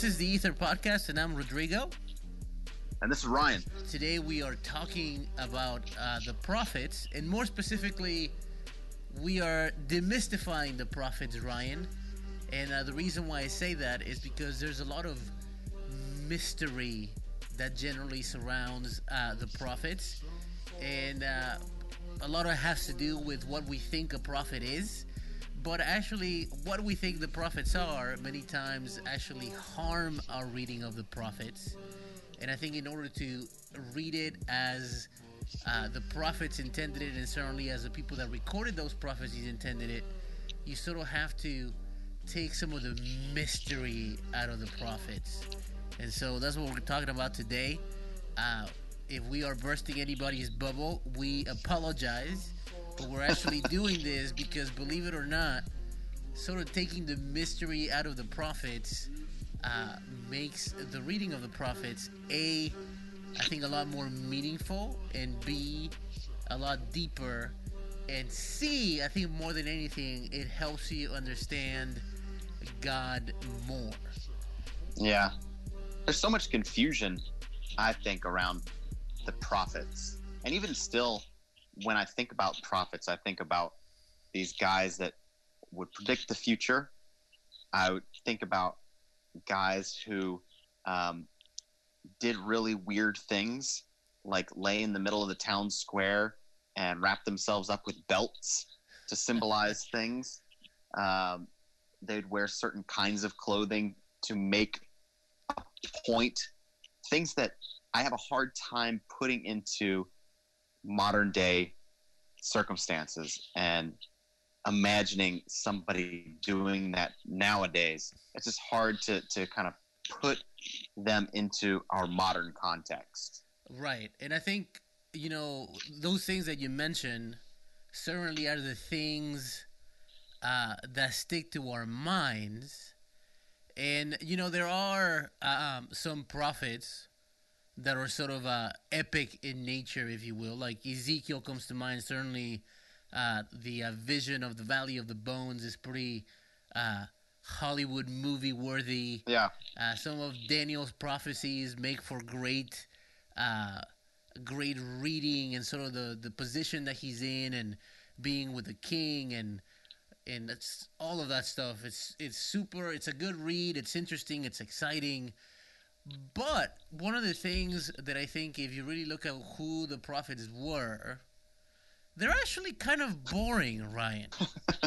This is the Ether Podcast, and I'm Rodrigo. And this is Ryan. Today we are talking about uh, the prophets, and more specifically, we are demystifying the prophets, Ryan. And uh, the reason why I say that is because there's a lot of mystery that generally surrounds uh, the prophets, and uh, a lot of it has to do with what we think a prophet is. But actually, what we think the prophets are many times actually harm our reading of the prophets. And I think in order to read it as uh, the prophets intended it, and certainly as the people that recorded those prophecies intended it, you sort of have to take some of the mystery out of the prophets. And so that's what we're talking about today. Uh, if we are bursting anybody's bubble, we apologize. But we're actually doing this because, believe it or not, sort of taking the mystery out of the prophets uh, makes the reading of the prophets a, I think, a lot more meaningful, and b, a lot deeper, and c, I think more than anything, it helps you understand God more. Yeah. There's so much confusion, I think, around the prophets. And even still, when I think about prophets, I think about these guys that would predict the future. I would think about guys who um, did really weird things, like lay in the middle of the town square and wrap themselves up with belts to symbolize things. Um, they'd wear certain kinds of clothing to make a point. Things that I have a hard time putting into modern day circumstances and imagining somebody doing that nowadays. It's just hard to, to kind of put them into our modern context. Right. And I think, you know, those things that you mentioned certainly are the things uh, that stick to our minds. And, you know, there are um, some prophets that are sort of uh, epic in nature, if you will. Like Ezekiel comes to mind. Certainly, uh, the uh, vision of the Valley of the Bones is pretty uh, Hollywood movie worthy. Yeah. Uh, some of Daniel's prophecies make for great, uh, great reading and sort of the, the position that he's in and being with the king and and that's all of that stuff. It's it's super. It's a good read. It's interesting. It's exciting. But one of the things that I think, if you really look at who the prophets were, they're actually kind of boring, Ryan.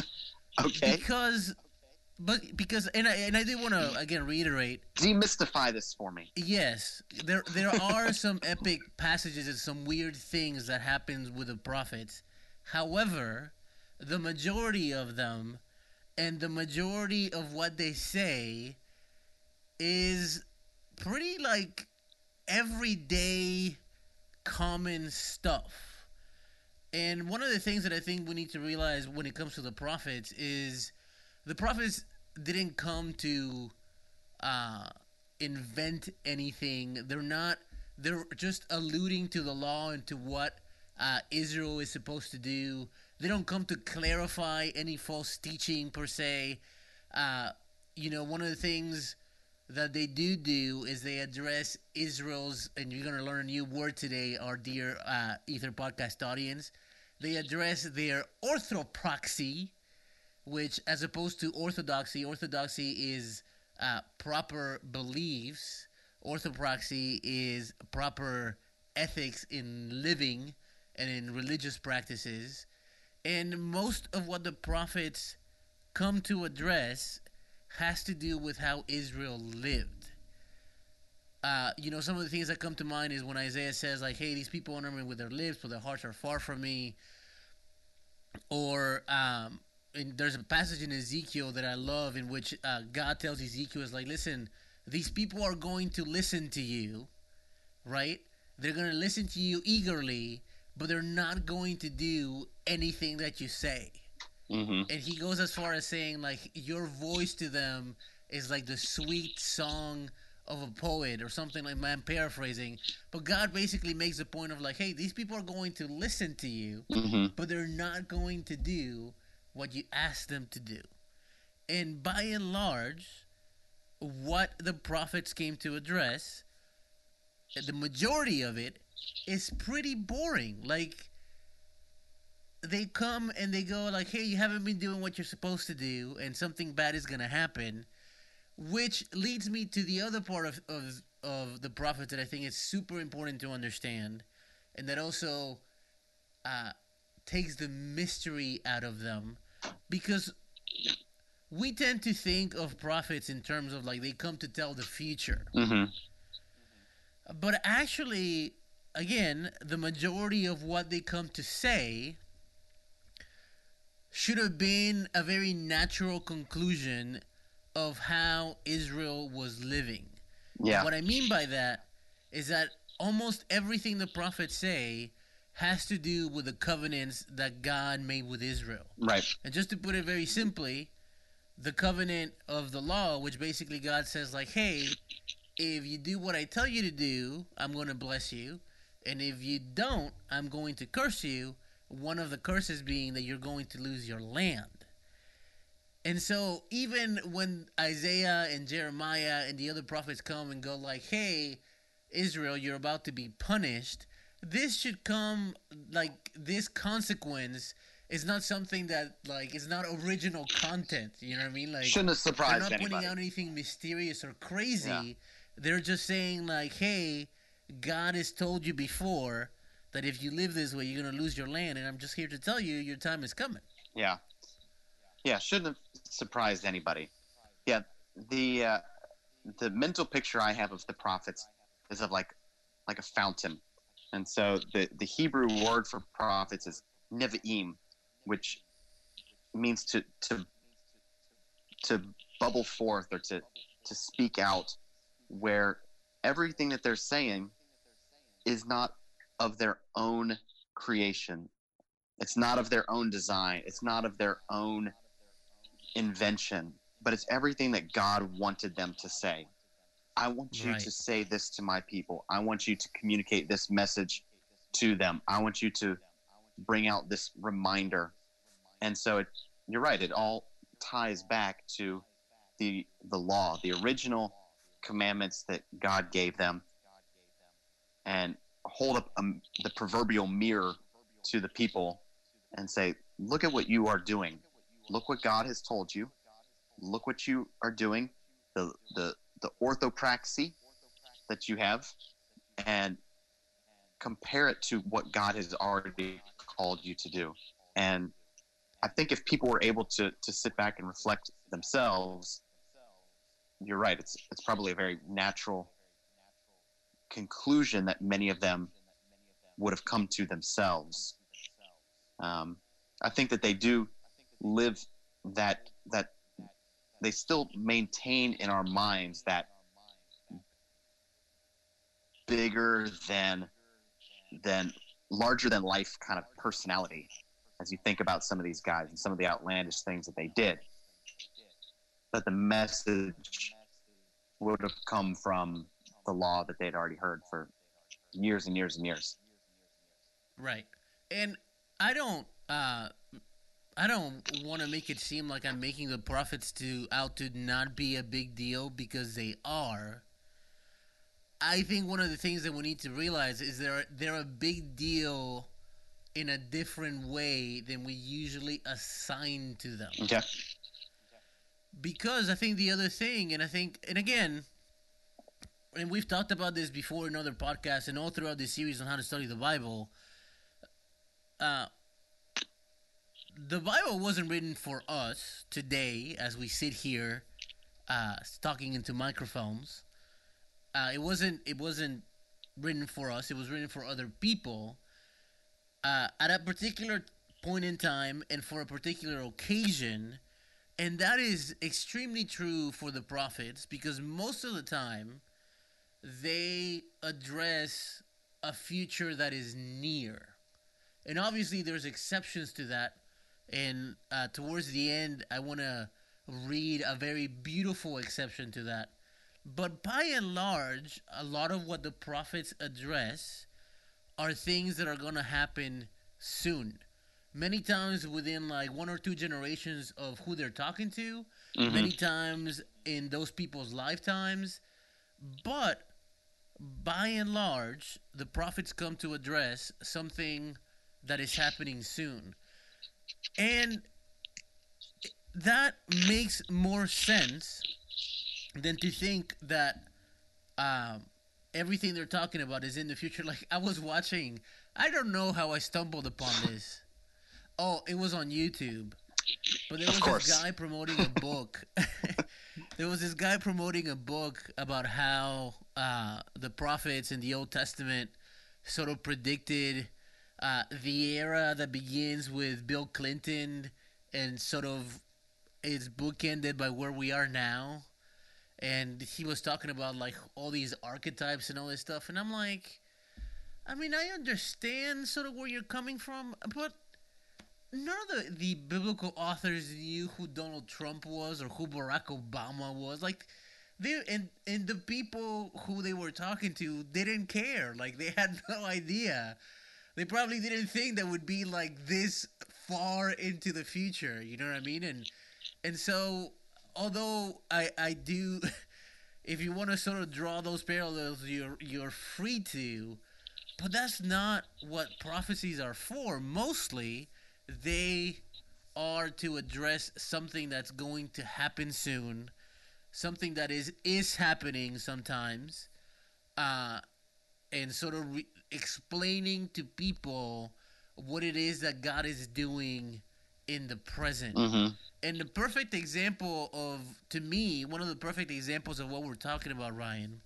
okay. Because, but because, and I and I do want to again reiterate. Demystify this for me. Yes, there there are some epic passages and some weird things that happens with the prophets. However, the majority of them, and the majority of what they say, is pretty like everyday common stuff. And one of the things that I think we need to realize when it comes to the prophets is the prophets didn't come to uh, invent anything. They're not. They're just alluding to the law and to what uh, Israel is supposed to do. They don't come to clarify any false teaching per se. Uh, you know, one of the things that they do do is they address Israel's, and you're going to learn a new word today, our dear uh, Ether podcast audience. They address their orthopraxy, which, as opposed to orthodoxy, orthodoxy is uh, proper beliefs, orthopraxy is proper ethics in living and in religious practices. And most of what the prophets come to address has to do with how Israel lived. Uh, you know, some of the things that come to mind is when Isaiah says, like, hey, these people honor me with their lips, but their hearts are far from me. Or um, there's a passage in Ezekiel that I love in which uh, God tells Ezekiel, is like, listen, these people are going to listen to you, right? They're going to listen to you eagerly, but they're not going to do anything that you say. Mm-hmm. And he goes as far as saying like your voice to them is like the sweet song of a poet or something like I'm paraphrasing. But God basically makes the point of like, hey, these people are going to listen to you, Mm-hmm. but they're not going to do what you ask them to do. And by and large, what the prophets came to address, the majority of it is pretty boring. Like they come and they go like, "Hey, you haven't been doing what you're supposed to do, and something bad is gonna happen," which leads me to the other part of of, of the prophet that I think is super important to understand, and that also uh, takes the mystery out of them, because we tend to think of prophets in terms of like they come to tell the future. Mm-hmm. But actually, again, the majority of what they come to say should have been a very natural conclusion of how Israel was living. Yeah. What I mean by that is that almost everything the prophets say has to do with the covenants that God made with Israel. Right. And just to put it very simply, the covenant of the law, which basically God says, like, hey, if you do what I tell you to do, I'm going to bless you. And if you don't, I'm going to curse you. One of the curses being that you're going to lose your land. And so, even when Isaiah and Jeremiah and the other prophets come and go, like, hey, Israel, you're about to be punished, this should come, like, this consequence is not something that, like, is not original content. You know what I mean? Like, Shouldn't have they're not anybody. putting out anything mysterious or crazy. Yeah. They're just saying like, "Hey, God has told you before that if you live this way, you're gonna lose your land, and I'm just here to tell you your time is coming." Yeah. Yeah, shouldn't have surprised anybody. Yeah, the uh, the mental picture I have of the prophets is of like like a fountain. And so the the Hebrew word for prophets is nevi'im, which means to to to bubble forth or to to speak out where everything that they're saying is not of their own creation. It's not of their own design. It's not of their own invention, but it's everything that God wanted them to say. I want you Right. to say this to my people. I want you to communicate this message to them. I want you to bring out this reminder. And so it, you're right, it all ties back to the the law, the original commandments that God gave them and hold up um, the proverbial mirror to the people and say, "Look at what you are doing. Look what God has told you. Look what you are doing. The the the orthopraxy that you have, and compare it to what God has already called you to do." And I think if people were able to to sit back and reflect themselves, you're right. It's it's probably a very natural conclusion that many of them would have come to themselves. Um, I think that they do live that that they still maintain in our minds that bigger than than larger than life kind of personality as you think about some of these guys and some of the outlandish things that they did that the message would have come from the law that they'd already heard for years and years and years Right. And I don't uh I don't want to make it seem like I'm making the prophets to out to not be a big deal because they are. I think one of the things that we need to realize is they're they're a big deal in a different way than we usually assign to them okay because I think the other thing, and I think, and again, and we've talked about this before in other podcasts and all throughout this series on how to study the Bible. Uh, the Bible wasn't written for us today as we sit here uh, talking into microphones. Uh, it wasn't. It wasn't written for us. It was written for other people. Uh, at a particular point in time and for a particular occasion, and that is extremely true for the prophets because most of the time they address a future that is near. And obviously, there's exceptions to that. And uh, towards the end, I want to read a very beautiful exception to that. But by and large, a lot of what the prophets address are things that are going to happen soon. many times within like one or two generations of who they're talking to, Mhm. many times in those people's lifetimes. But by and large, the prophets come to address something that is happening soon. And that makes more sense than to think that um, everything they're talking about is in the future. Like, I was watching, I don't know how I stumbled upon this. Oh, it was on YouTube. But there was a guy promoting a book. there was this guy promoting a book about how uh, the prophets in the Old Testament sort of predicted uh, the era that begins with Bill Clinton and sort of is bookended by where we are now. And he was talking about like all these archetypes and all this stuff. And I'm like, I mean, I understand sort of where you're coming from, but none of the, the biblical authors knew who Donald Trump was or who Barack Obama was. Like, they and and the people who they were talking to didn't care. Like, they had no idea. They probably didn't think that would be like this far into the future. You know what I mean? And and so, although I I do, if you want to sort of draw those parallels, you're you're free to. But that's not what prophecies are for. Mostly, they are to address something that's going to happen soon, something that is is happening sometimes, uh, and sort of re- explaining to people what it is that God is doing in the present. hmm And the perfect example of, to me, one of the perfect examples of what we're talking about, Ryan,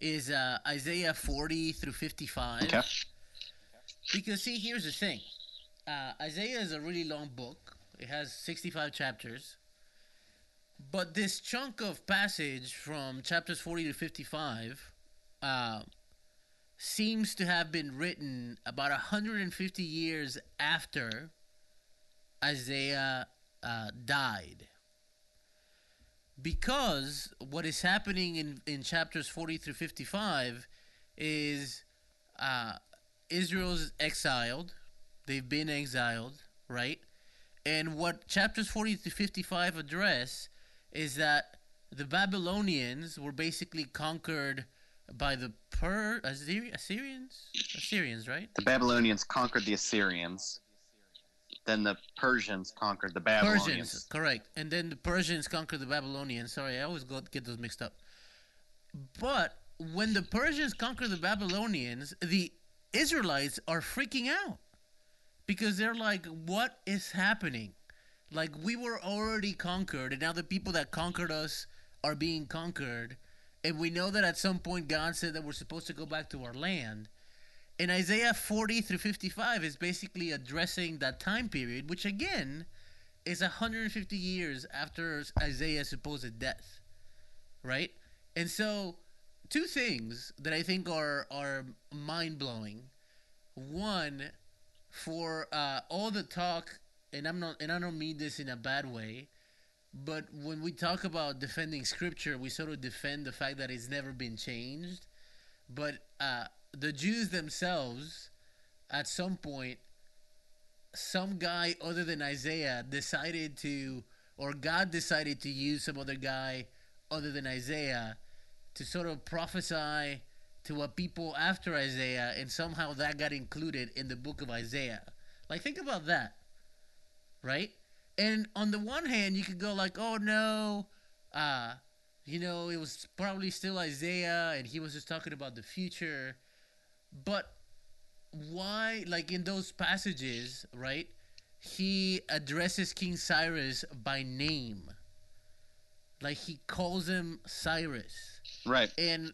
is uh, Isaiah 40 through 55. Okay. Because, see, here's the thing uh, Isaiah is a really long book, it has 65 chapters. But this chunk of passage from chapters 40 to 55 uh, seems to have been written about 150 years after Isaiah uh, died. Because what is happening in, in chapters 40 through 55 is uh, Israel's exiled. They've been exiled, right? And what chapters 40 to 55 address is that the Babylonians were basically conquered by the Per Assyri- Assyrians, Assyrians, right? The Babylonians conquered the Assyrians. Then the Persians conquered the Babylonians. Persians, correct. And then the Persians conquered the Babylonians. Sorry, I always get those mixed up. But when the Persians conquer the Babylonians, the Israelites are freaking out because they're like, "What is happening? Like we were already conquered, and now the people that conquered us are being conquered." And we know that at some point God said that we're supposed to go back to our land. And Isaiah 40 through 55 is basically addressing that time period, which again is 150 years after Isaiah's supposed death. Right? And so, two things that I think are, are mind blowing. One, for uh, all the talk, and I'm not, and I don't mean this in a bad way, but when we talk about defending scripture, we sort of defend the fact that it's never been changed. But uh, the Jews themselves, at some point, some guy other than Isaiah decided to, or God decided to use some other guy other than Isaiah to sort of prophesy to a people after Isaiah, and somehow that got included in the book of Isaiah. Like, think about that, right? And on the one hand, you could go like, "Oh no, uh, you know, it was probably still Isaiah, and he was just talking about the future." But why, like in those passages, right? He addresses King Cyrus by name, like he calls him Cyrus. Right. And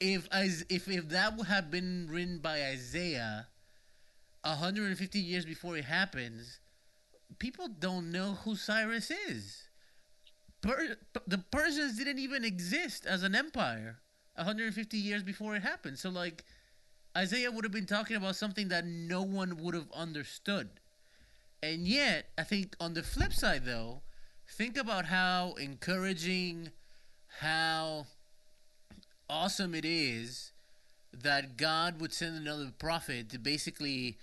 if if if that would have been written by Isaiah, 150 years before it happens, people don't know who Cyrus is. Per- the Persians didn't even exist as an empire 150 years before it happened. So like Isaiah would have been talking about something that no one would have understood. And yet, I think on the flip side though, think about how encouraging how awesome it is that God would send another prophet to basically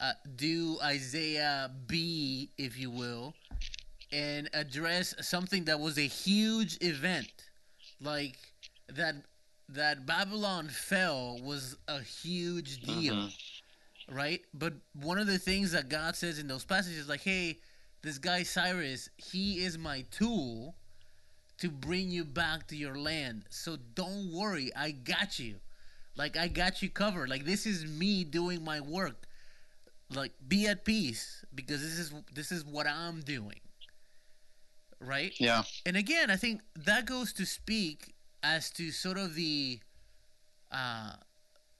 uh, do Isaiah B, if you will, and address something that was a huge event, like that that Babylon fell was a huge deal, Mhm. right? But one of the things that God says in those passages, like, hey, this guy Cyrus, he is my tool to bring you back to your land. So don't worry, I got you. Like I got you covered. Like this is me doing my work. Like be at peace because this is this is what I'm doing. Right? Yeah. And again, I think that goes to speak as to sort of the uh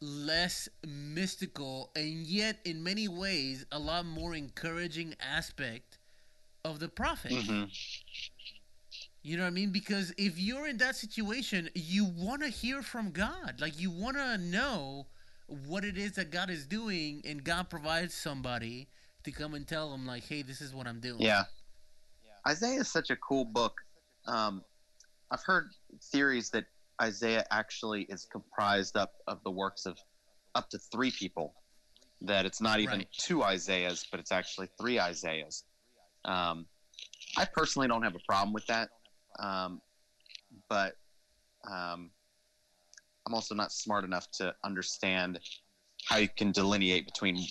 less mystical and yet in many ways a lot more encouraging aspect of the prophet. hmm You know what I mean? Because if you're in that situation, you want to hear from God. Like you want to know what it is that God is doing, and God provides somebody to come and tell them, like, "Hey, this is what I'm doing." Yeah. Isaiah is such a cool book. Um, I've heard theories that Isaiah actually is comprised up of the works of up to three people. That it's not even Right. two Isaiahs, but it's actually three Isaiahs. Um, I personally don't have a problem with that, um, but um, I'm also not smart enough to understand how you can delineate between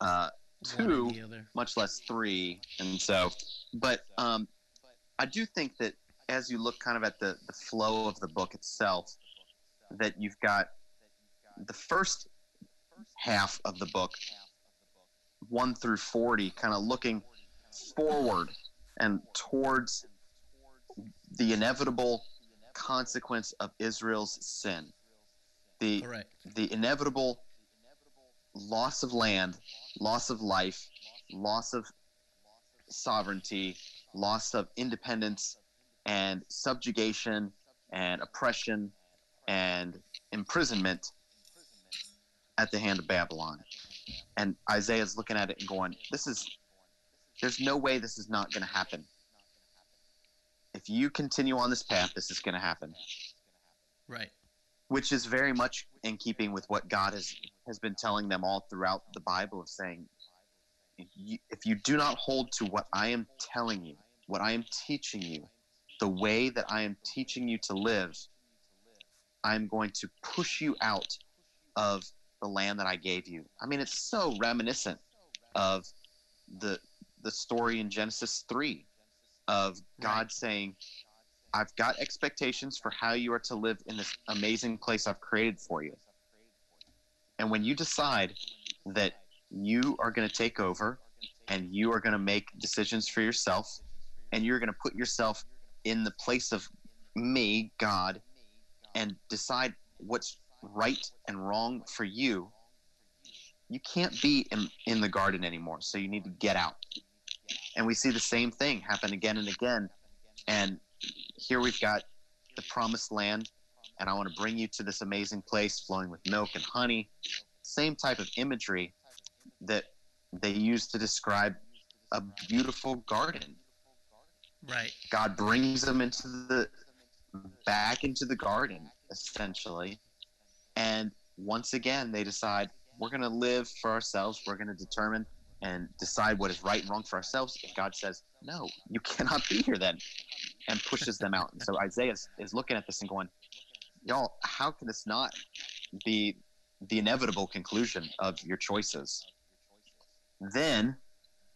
uh, two or the other. much less three. And so, but um, I do think that as you look kind of at the, the flow of the book itself, that you've got the first half of the book, one through 40, kind of looking forward and towards the inevitable consequence of Israel's sin. The, Correct. the inevitable loss of land, loss of life, loss of sovereignty, loss of independence, and subjugation, and oppression, and imprisonment at the hand of Babylon. And Isaiah's looking at it and going, This is, there's no way this is not going to happen. If you continue on this path, this is going to happen Right. which is very much in keeping with what God has has been telling them all throughout the Bible of saying, if you, if you do not hold to what I am telling you, what I am teaching you, the way that I am teaching you to live, I'm going to push you out of the land that I gave you. I mean, it's so reminiscent of the the story in Genesis three of God saying, I've got expectations for how you are to live in this amazing place I've created for you. And when you decide that you are going to take over and you are going to make decisions for yourself and you're going to put yourself in the place of me, God, and decide what's right and wrong for you, you can't be in, in the garden anymore. So you need to get out. And we see the same thing happen again and again. And here we've got the promised land, and I want to bring you to this amazing place flowing with milk and honey. Same type of imagery that they use to describe a beautiful garden. Right. God brings them into the back into the garden, essentially. And once again, they decide we're going to live for ourselves. We're going to determine and decide what is right and wrong for ourselves. And God says, no, you cannot be here then, and pushes them out. And so Isaiah is, is looking at this and going, y'all, how can this not be the inevitable conclusion of your choices? Then,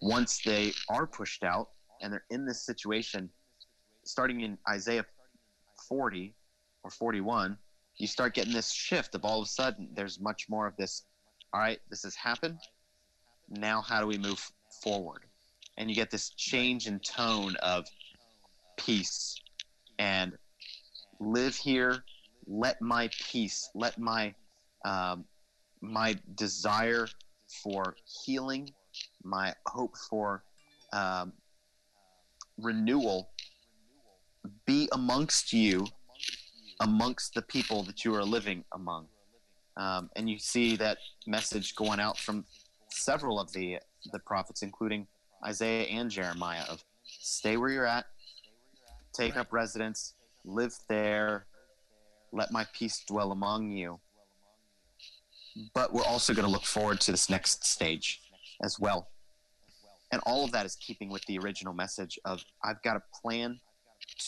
once they are pushed out and they're in this situation, starting in Isaiah 40 or 41, you start getting this shift of all of a sudden there's much more of this, all right, this has happened. Now, how do we move forward? And you get this change in tone of peace and live here. Let my peace, let my um, my desire for healing, my hope for um, renewal be amongst you, amongst the people that you are living among. Um, and you see that message going out from several of the the prophets, including Isaiah and Jeremiah, of stay where you're at, take up residence, live there, let my peace dwell among you. but we're also going to look forward to this next stage as well. And all of that is keeping with the original message of I've got a plan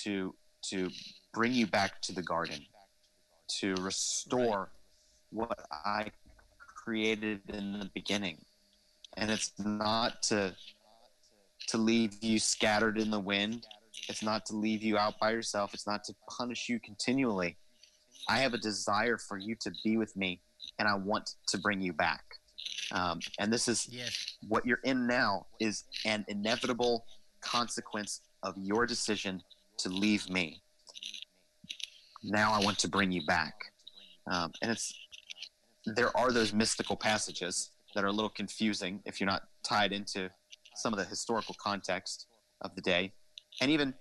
to to bring you back to the garden, to restore what I created in the beginning. And it's not to to leave you scattered in the wind. It's not to leave you out by yourself. It's not to punish you continually. I have a desire for you to be with me, and I want to bring you back. Um, and this is yes. what you're in now is an inevitable consequence of your decision to leave me. Now I want to bring you back. Um, and it's there are those mystical passages that are a little confusing if you're not tied into some of the historical context of the day, and even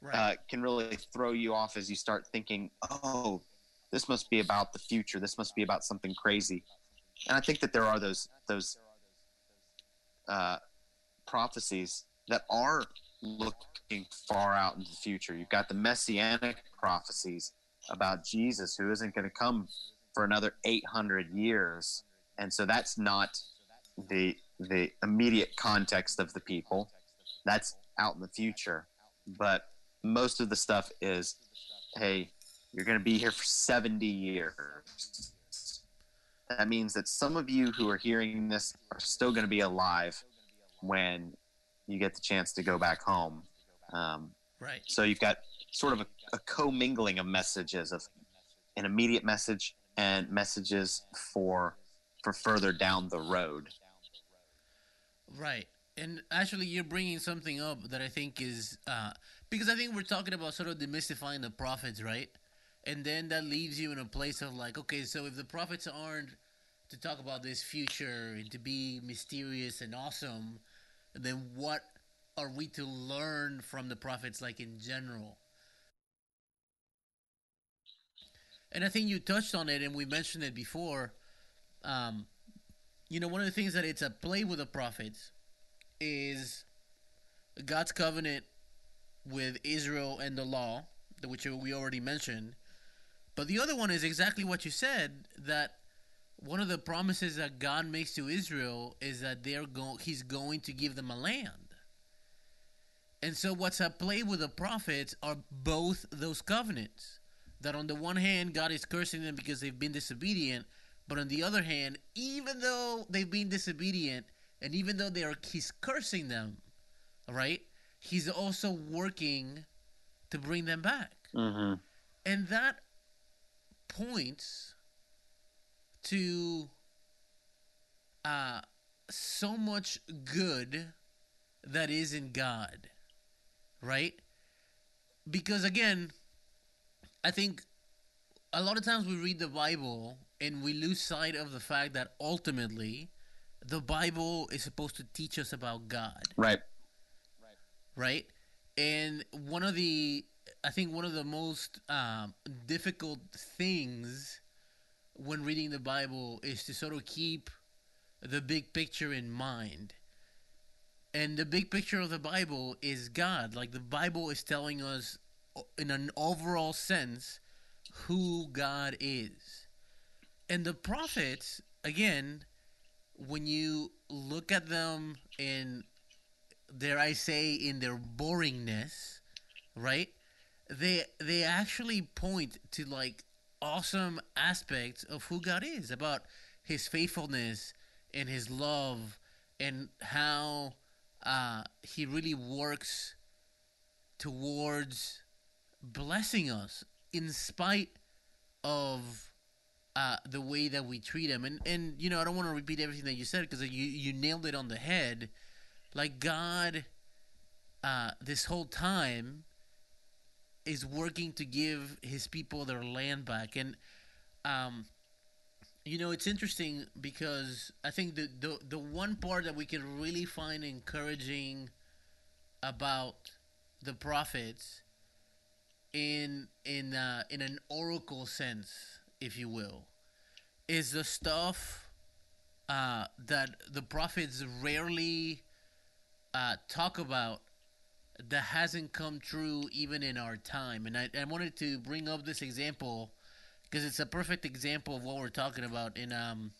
right. uh, can really throw you off as you start thinking, "Oh, this must be about the future. This must be about something crazy." And I think that there are those those uh, prophecies that are looking far out into the future. You've got the messianic prophecies about Jesus who isn't going to come for another 800 years. And so that's not the the immediate context of the people. That's out in the future. But most of the stuff is hey, you're going to be here for 70 years. That means that some of you who are hearing this are still going to be alive when you get the chance to go back home. Um, right. So you've got sort of a, a commingling of messages of an immediate message and messages for for further down the road. Right. And actually, you're bringing something up that I think is uh, because I think we're talking about sort of demystifying the prophets, right? And then that leaves you in a place of like, okay, so if the prophets aren't to talk about this future and to be mysterious and awesome, then what are we to learn from the prophets, like in general? And I think you touched on it, and we mentioned it before. Um, you know, one of the things that it's a play with the prophets is God's covenant with Israel and the law, which we already mentioned. But the other one is exactly what you said that one of the promises that God makes to Israel is that they're go- he's going to give them a land. And so what's at play with the prophets are both those covenants. That on the one hand God is cursing them because they've been disobedient, but on the other hand, even though they've been disobedient, and even though they are, he's cursing them, right? He's also working to bring them back, mm-hmm. and that points to uh, so much good that is in God, right? Because again, I think a lot of times we read the Bible and we lose sight of the fact that ultimately the Bible is supposed to teach us about God. Right. Right. And one of the, I think one of the most um, difficult things when reading the Bible is to sort of keep the big picture in mind. And the big picture of the Bible is God. Like the Bible is telling us, in an overall sense, who God is and the prophets again when you look at them in dare i say in their boringness right they they actually point to like awesome aspects of who god is about his faithfulness and his love and how uh, he really works towards blessing us in spite of uh, the way that we treat them. And and you know, I don't want to repeat everything that you said because you you nailed it on the head. Like God, uh, this whole time is working to give His people their land back, and um, you know, it's interesting because I think the the the one part that we can really find encouraging about the prophets in in uh, in an oracle sense if you will, is the stuff uh, that the prophets rarely uh, talk about that hasn't come true even in our time. And I, I wanted to bring up this example because it's a perfect example of what we're talking about in um,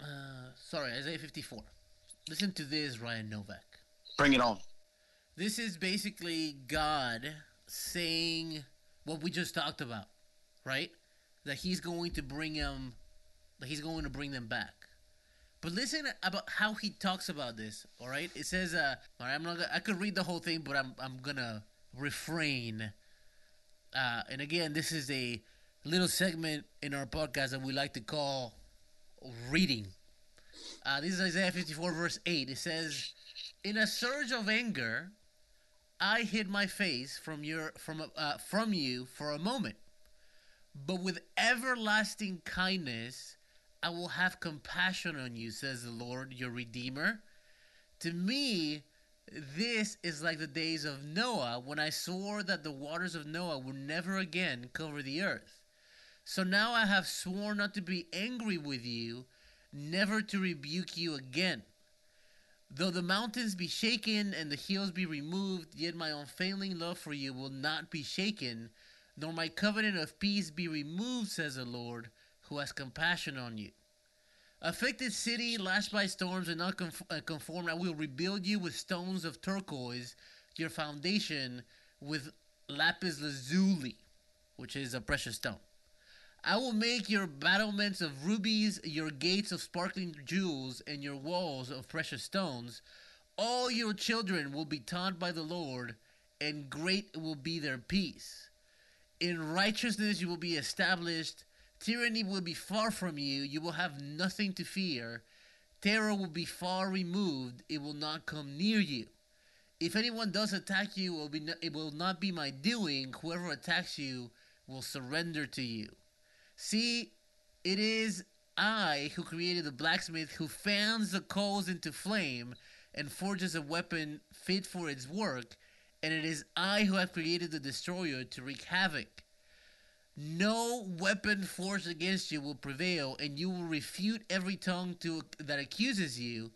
uh, sorry, Isaiah 54. Listen to this, Ryan Novak. Bring it on. This is basically God saying what we just talked about, right? That He's going to bring that He's going to bring them back. But listen about how he talks about this. All right, it says, uh, all right, I'm not. Gonna, I could read the whole thing, but I'm I'm gonna refrain. Uh, and again, this is a little segment in our podcast that we like to call reading. Uh, this is Isaiah 54, verse 8. It says, "In a surge of anger, I hid my face from your from uh, from you for a moment, but with everlasting kindness." I will have compassion on you, says the Lord, your Redeemer. To me, this is like the days of Noah when I swore that the waters of Noah would never again cover the earth. So now I have sworn not to be angry with you, never to rebuke you again. Though the mountains be shaken and the hills be removed, yet my unfailing love for you will not be shaken, nor my covenant of peace be removed, says the Lord who has compassion on you. Afflicted city, lashed by storms and not uh, I will rebuild you with stones of turquoise, your foundation with lapis lazuli, which is a precious stone. I will make your battlements of rubies, your gates of sparkling jewels, and your walls of precious stones. All your children will be taught by the Lord, and great will be their peace. In righteousness you will be established Tyranny will be far from you. You will have nothing to fear. Terror will be far removed. It will not come near you. If anyone does attack you, it will, be it will not be my doing. Whoever attacks you will surrender to you. See, it is I who created the blacksmith who fans the coals into flame and forges a weapon fit for its work, and it is I who have created the destroyer to wreak havoc. No weapon forged against you will prevail, and you will refute every tongue to, that accuses you.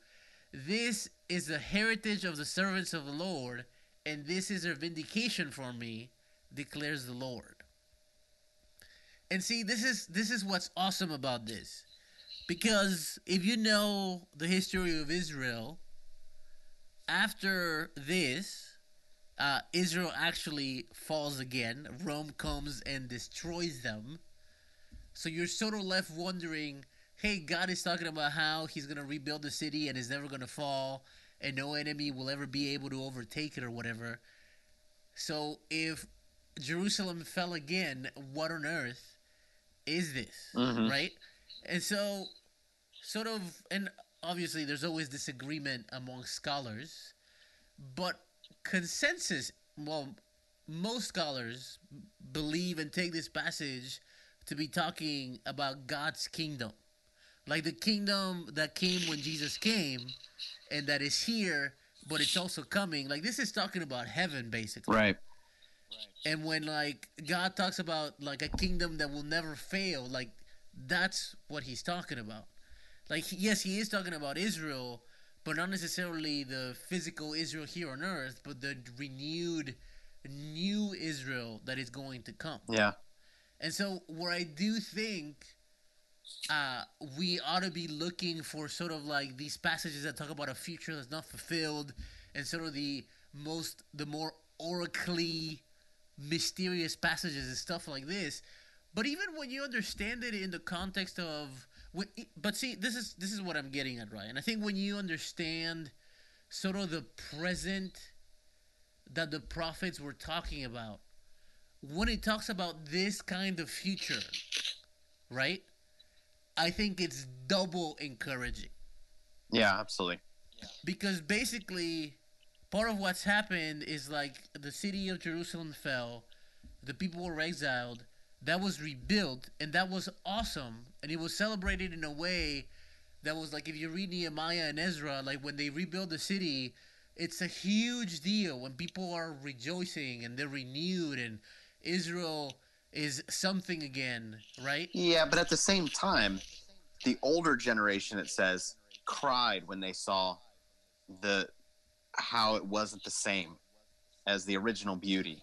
This is the heritage of the servants of the Lord, and this is their vindication for me, declares the Lord. And see, this is this is what's awesome about this. Because if you know the history of Israel, after this, uh, Israel actually falls again. Rome comes and destroys them. So you're sort of left wondering hey, God is talking about how he's going to rebuild the city and it's never going to fall and no enemy will ever be able to overtake it or whatever. So if Jerusalem fell again, what on earth is this? Mm-hmm. Right? And so, sort of, and obviously there's always disagreement among scholars, but consensus, well, most scholars believe and take this passage to be talking about God's kingdom. Like the kingdom that came when Jesus came and that is here, but it's also coming. Like this is talking about heaven basically. Right. And when like God talks about like a kingdom that will never fail, like that's what he's talking about. Like yes, he is talking about Israel, but not necessarily the physical Israel here on earth, but the renewed new Israel that is going to come. Yeah. And so, where I do think uh, we ought to be looking for sort of like these passages that talk about a future that's not fulfilled, and sort of the most, the more oracly mysterious passages and stuff like this. But even when you understand it in the context of but see, this is this is what I'm getting at, right? And I think when you understand sort of the present that the prophets were talking about, when it talks about this kind of future, right? I think it's double encouraging. Yeah, absolutely. Because basically, part of what's happened is like the city of Jerusalem fell, the people were exiled, that was rebuilt and that was awesome. And it was celebrated in a way that was like if you read Nehemiah and Ezra like when they rebuild the city it's a huge deal when people are rejoicing and they're renewed and Israel is something again right? Yeah but at the same time the older generation it says cried when they saw the how it wasn't the same as the original beauty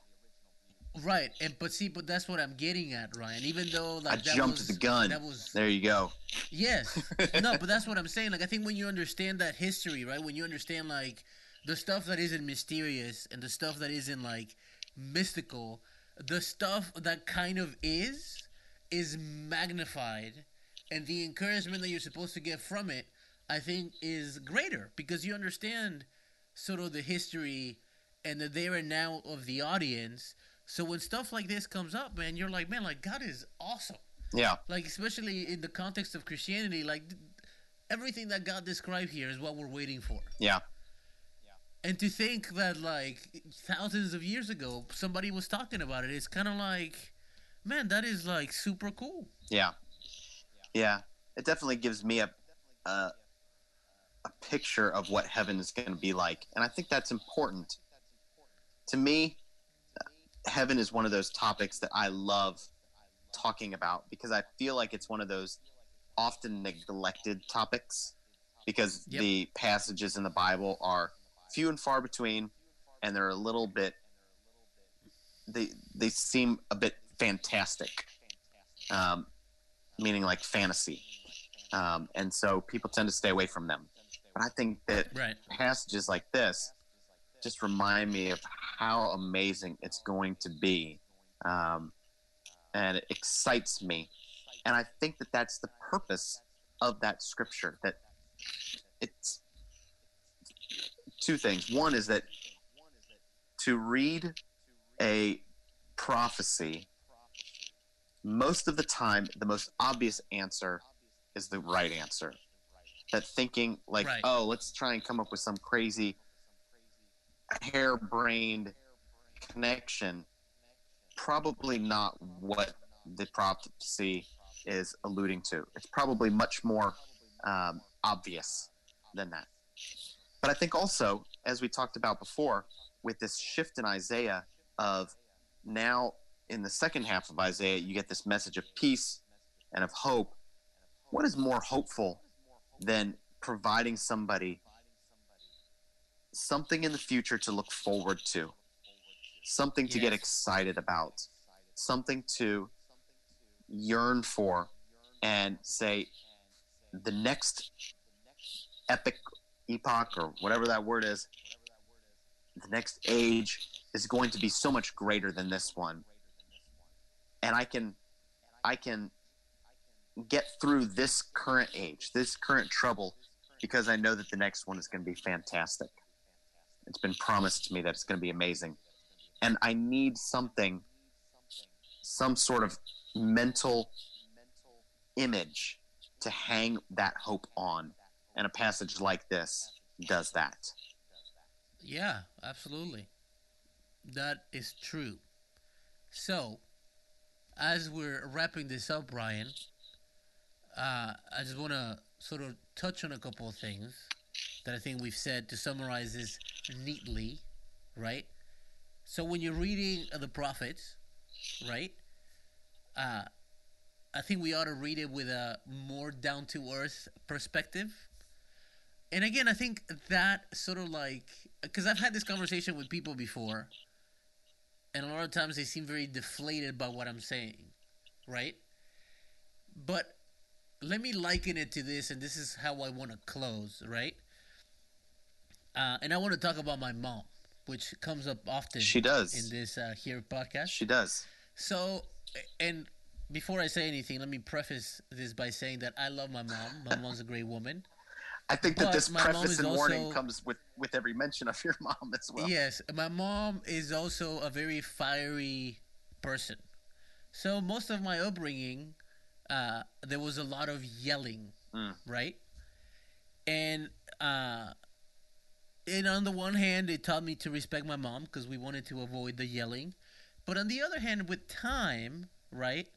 Right, and but see, but that's what I'm getting at, Ryan. Even though like I that jumped was, the gun. That was There you go. yes, no, but that's what I'm saying. Like I think when you understand that history, right? When you understand like the stuff that isn't mysterious and the stuff that isn't like mystical, the stuff that kind of is is magnified, and the encouragement that you're supposed to get from it, I think, is greater because you understand sort of the history and the there and now of the audience. So when stuff like this comes up, man, you're like, man, like God is awesome. Yeah. Like especially in the context of Christianity, like everything that God described here is what we're waiting for. Yeah. And to think that like thousands of years ago somebody was talking about it, it's kind of like, man, that is like super cool. Yeah. Yeah. It definitely gives me a a, a picture of what heaven is going to be like, and I think that's important. To me, heaven is one of those topics that I love talking about because I feel like it's one of those often neglected topics because Yep. the passages in the Bible are few and far between and they're a little bit they they seem a bit fantastic um, meaning like fantasy um, and so people tend to stay away from them but I think that Right. passages like this just remind me of how amazing it's going to be um, and it excites me. And i think that that's the purpose of that scripture that it's two things. One is that to read a prophecy most of the time the most obvious answer is the right answer. That thinking like Right. oh let's try and come up with some crazy harebrained connection probably not what the prophecy is alluding to. It's probably much more um, obvious than that. But i think also as we talked about before with this shift in isaiah of now in the second half of isaiah you get this message of peace and of hope. What is more hopeful than providing somebody something in the future to look forward to, something to get excited about, something to yearn for, and say the next epic epoch or whatever that word is, the next age is going to be so much greater than this one. And I can I can get through this current age, this current trouble, because I know that the next one is going to be fantastic. It's been promised to me that it's going to be amazing. And I need something, some sort of mental image to hang that hope on. And a passage like this does that. Yeah, absolutely. That is true. So, as we're wrapping this up, Brian, uh, I just want to sort of touch on a couple of things that I think we've said to summarize this neatly, right? So, when you're reading the prophets, right, uh, I think we ought to read it with a more down to earth perspective. And again, I think that sort of like because I've had this conversation with people before, and a lot of times they seem very deflated by what I'm saying, right? But let me liken it to this, and this is how I want to close, right? Uh, and I want to talk about my mom, which comes up often. She does. in this uh, here podcast. She does. So, and before I say anything, let me preface this by saying that I love my mom. My mom's a great woman. I think that this preface and warning comes with, with every mention of your mom as well. Yes, my mom is also a very fiery person. So most of my upbringing, uh, there was a lot of yelling, Mm. right? And uh, and on the one hand, it taught me to respect my mom because we wanted to avoid the yelling. But on the other hand, with time, right,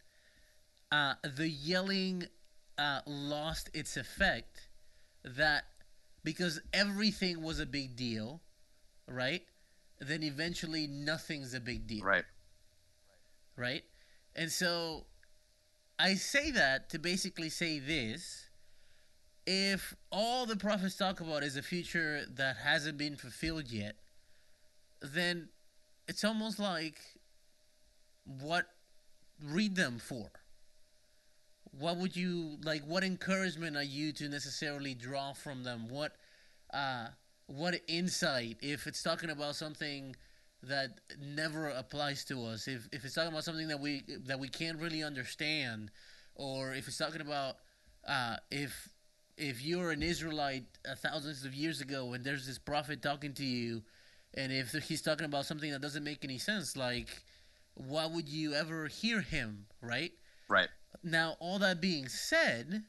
uh, the yelling uh, lost its effect. That because everything was a big deal, right? Then eventually nothing's a big deal Right. right? And so I say that to basically say this if all the prophets talk about is a future that hasn't been fulfilled yet, then it's almost like what read them for? What would you like? What encouragement are you to necessarily draw from them? What uh, what insight if it's talking about something that never applies to us? If if it's talking about something that we that we can't really understand, or if it's talking about uh, if if you're an Israelite thousands of years ago and there's this prophet talking to you, and if he's talking about something that doesn't make any sense, like why would you ever hear him, right? Right. Now, all that being said,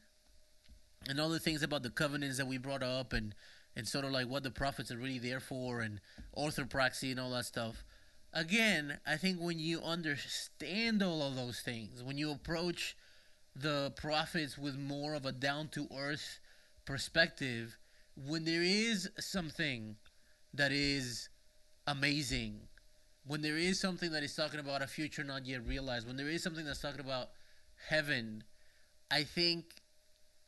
and all the things about the covenants that we brought up, and and sort of like what the prophets are really there for, and orthopraxy and all that stuff. Again, I think when you understand all of those things, when you approach the prophets with more of a down to earth perspective, when there is something that is amazing, when there is something that is talking about a future not yet realized, when there is something that's talking about heaven, I think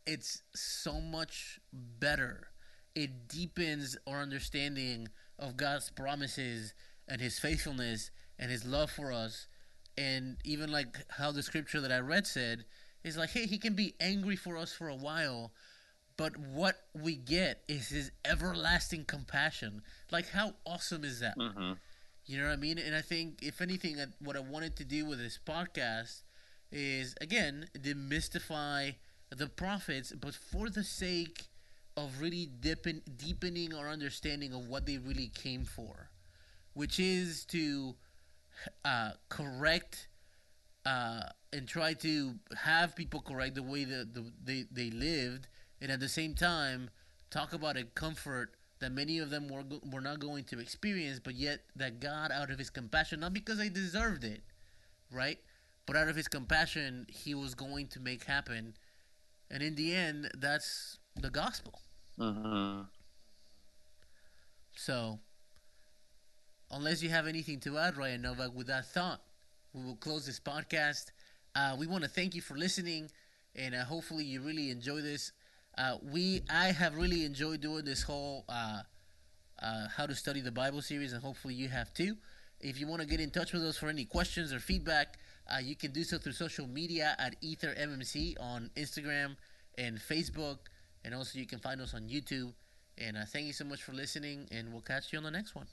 it's so much better. It deepens our understanding of God's promises and His faithfulness and His love for us. And even like how the scripture that I read said, is like, hey, He can be angry for us for a while, but what we get is His everlasting compassion. Like, how awesome is that? Mm-hmm. You know what I mean? And I think, if anything, what I wanted to do with this podcast is, again, demystify the prophets, but for the sake of really deepen, deepening our understanding of what they really came for, which is to uh, correct uh, and try to have people correct the way that the, they, they lived, and at the same time, talk about a comfort that many of them were, were not going to experience, but yet that God, out of His compassion, not because they deserved it, right? But out of His compassion, He was going to make happen. And in the end, that's the gospel. Mm-hmm. So, unless you have anything to add, Ryan Novak, with that thought, we will close this podcast. Uh, we want to thank you for listening, and uh, hopefully you really enjoy this. Uh, we I have really enjoyed doing this whole uh, uh, how to study the Bible series, and hopefully you have too. If you want to get in touch with us for any questions or feedback, uh, you can do so through social media at EtherMMC on Instagram and Facebook, and also you can find us on YouTube. And thank you so much for listening, and we'll catch you on the next one.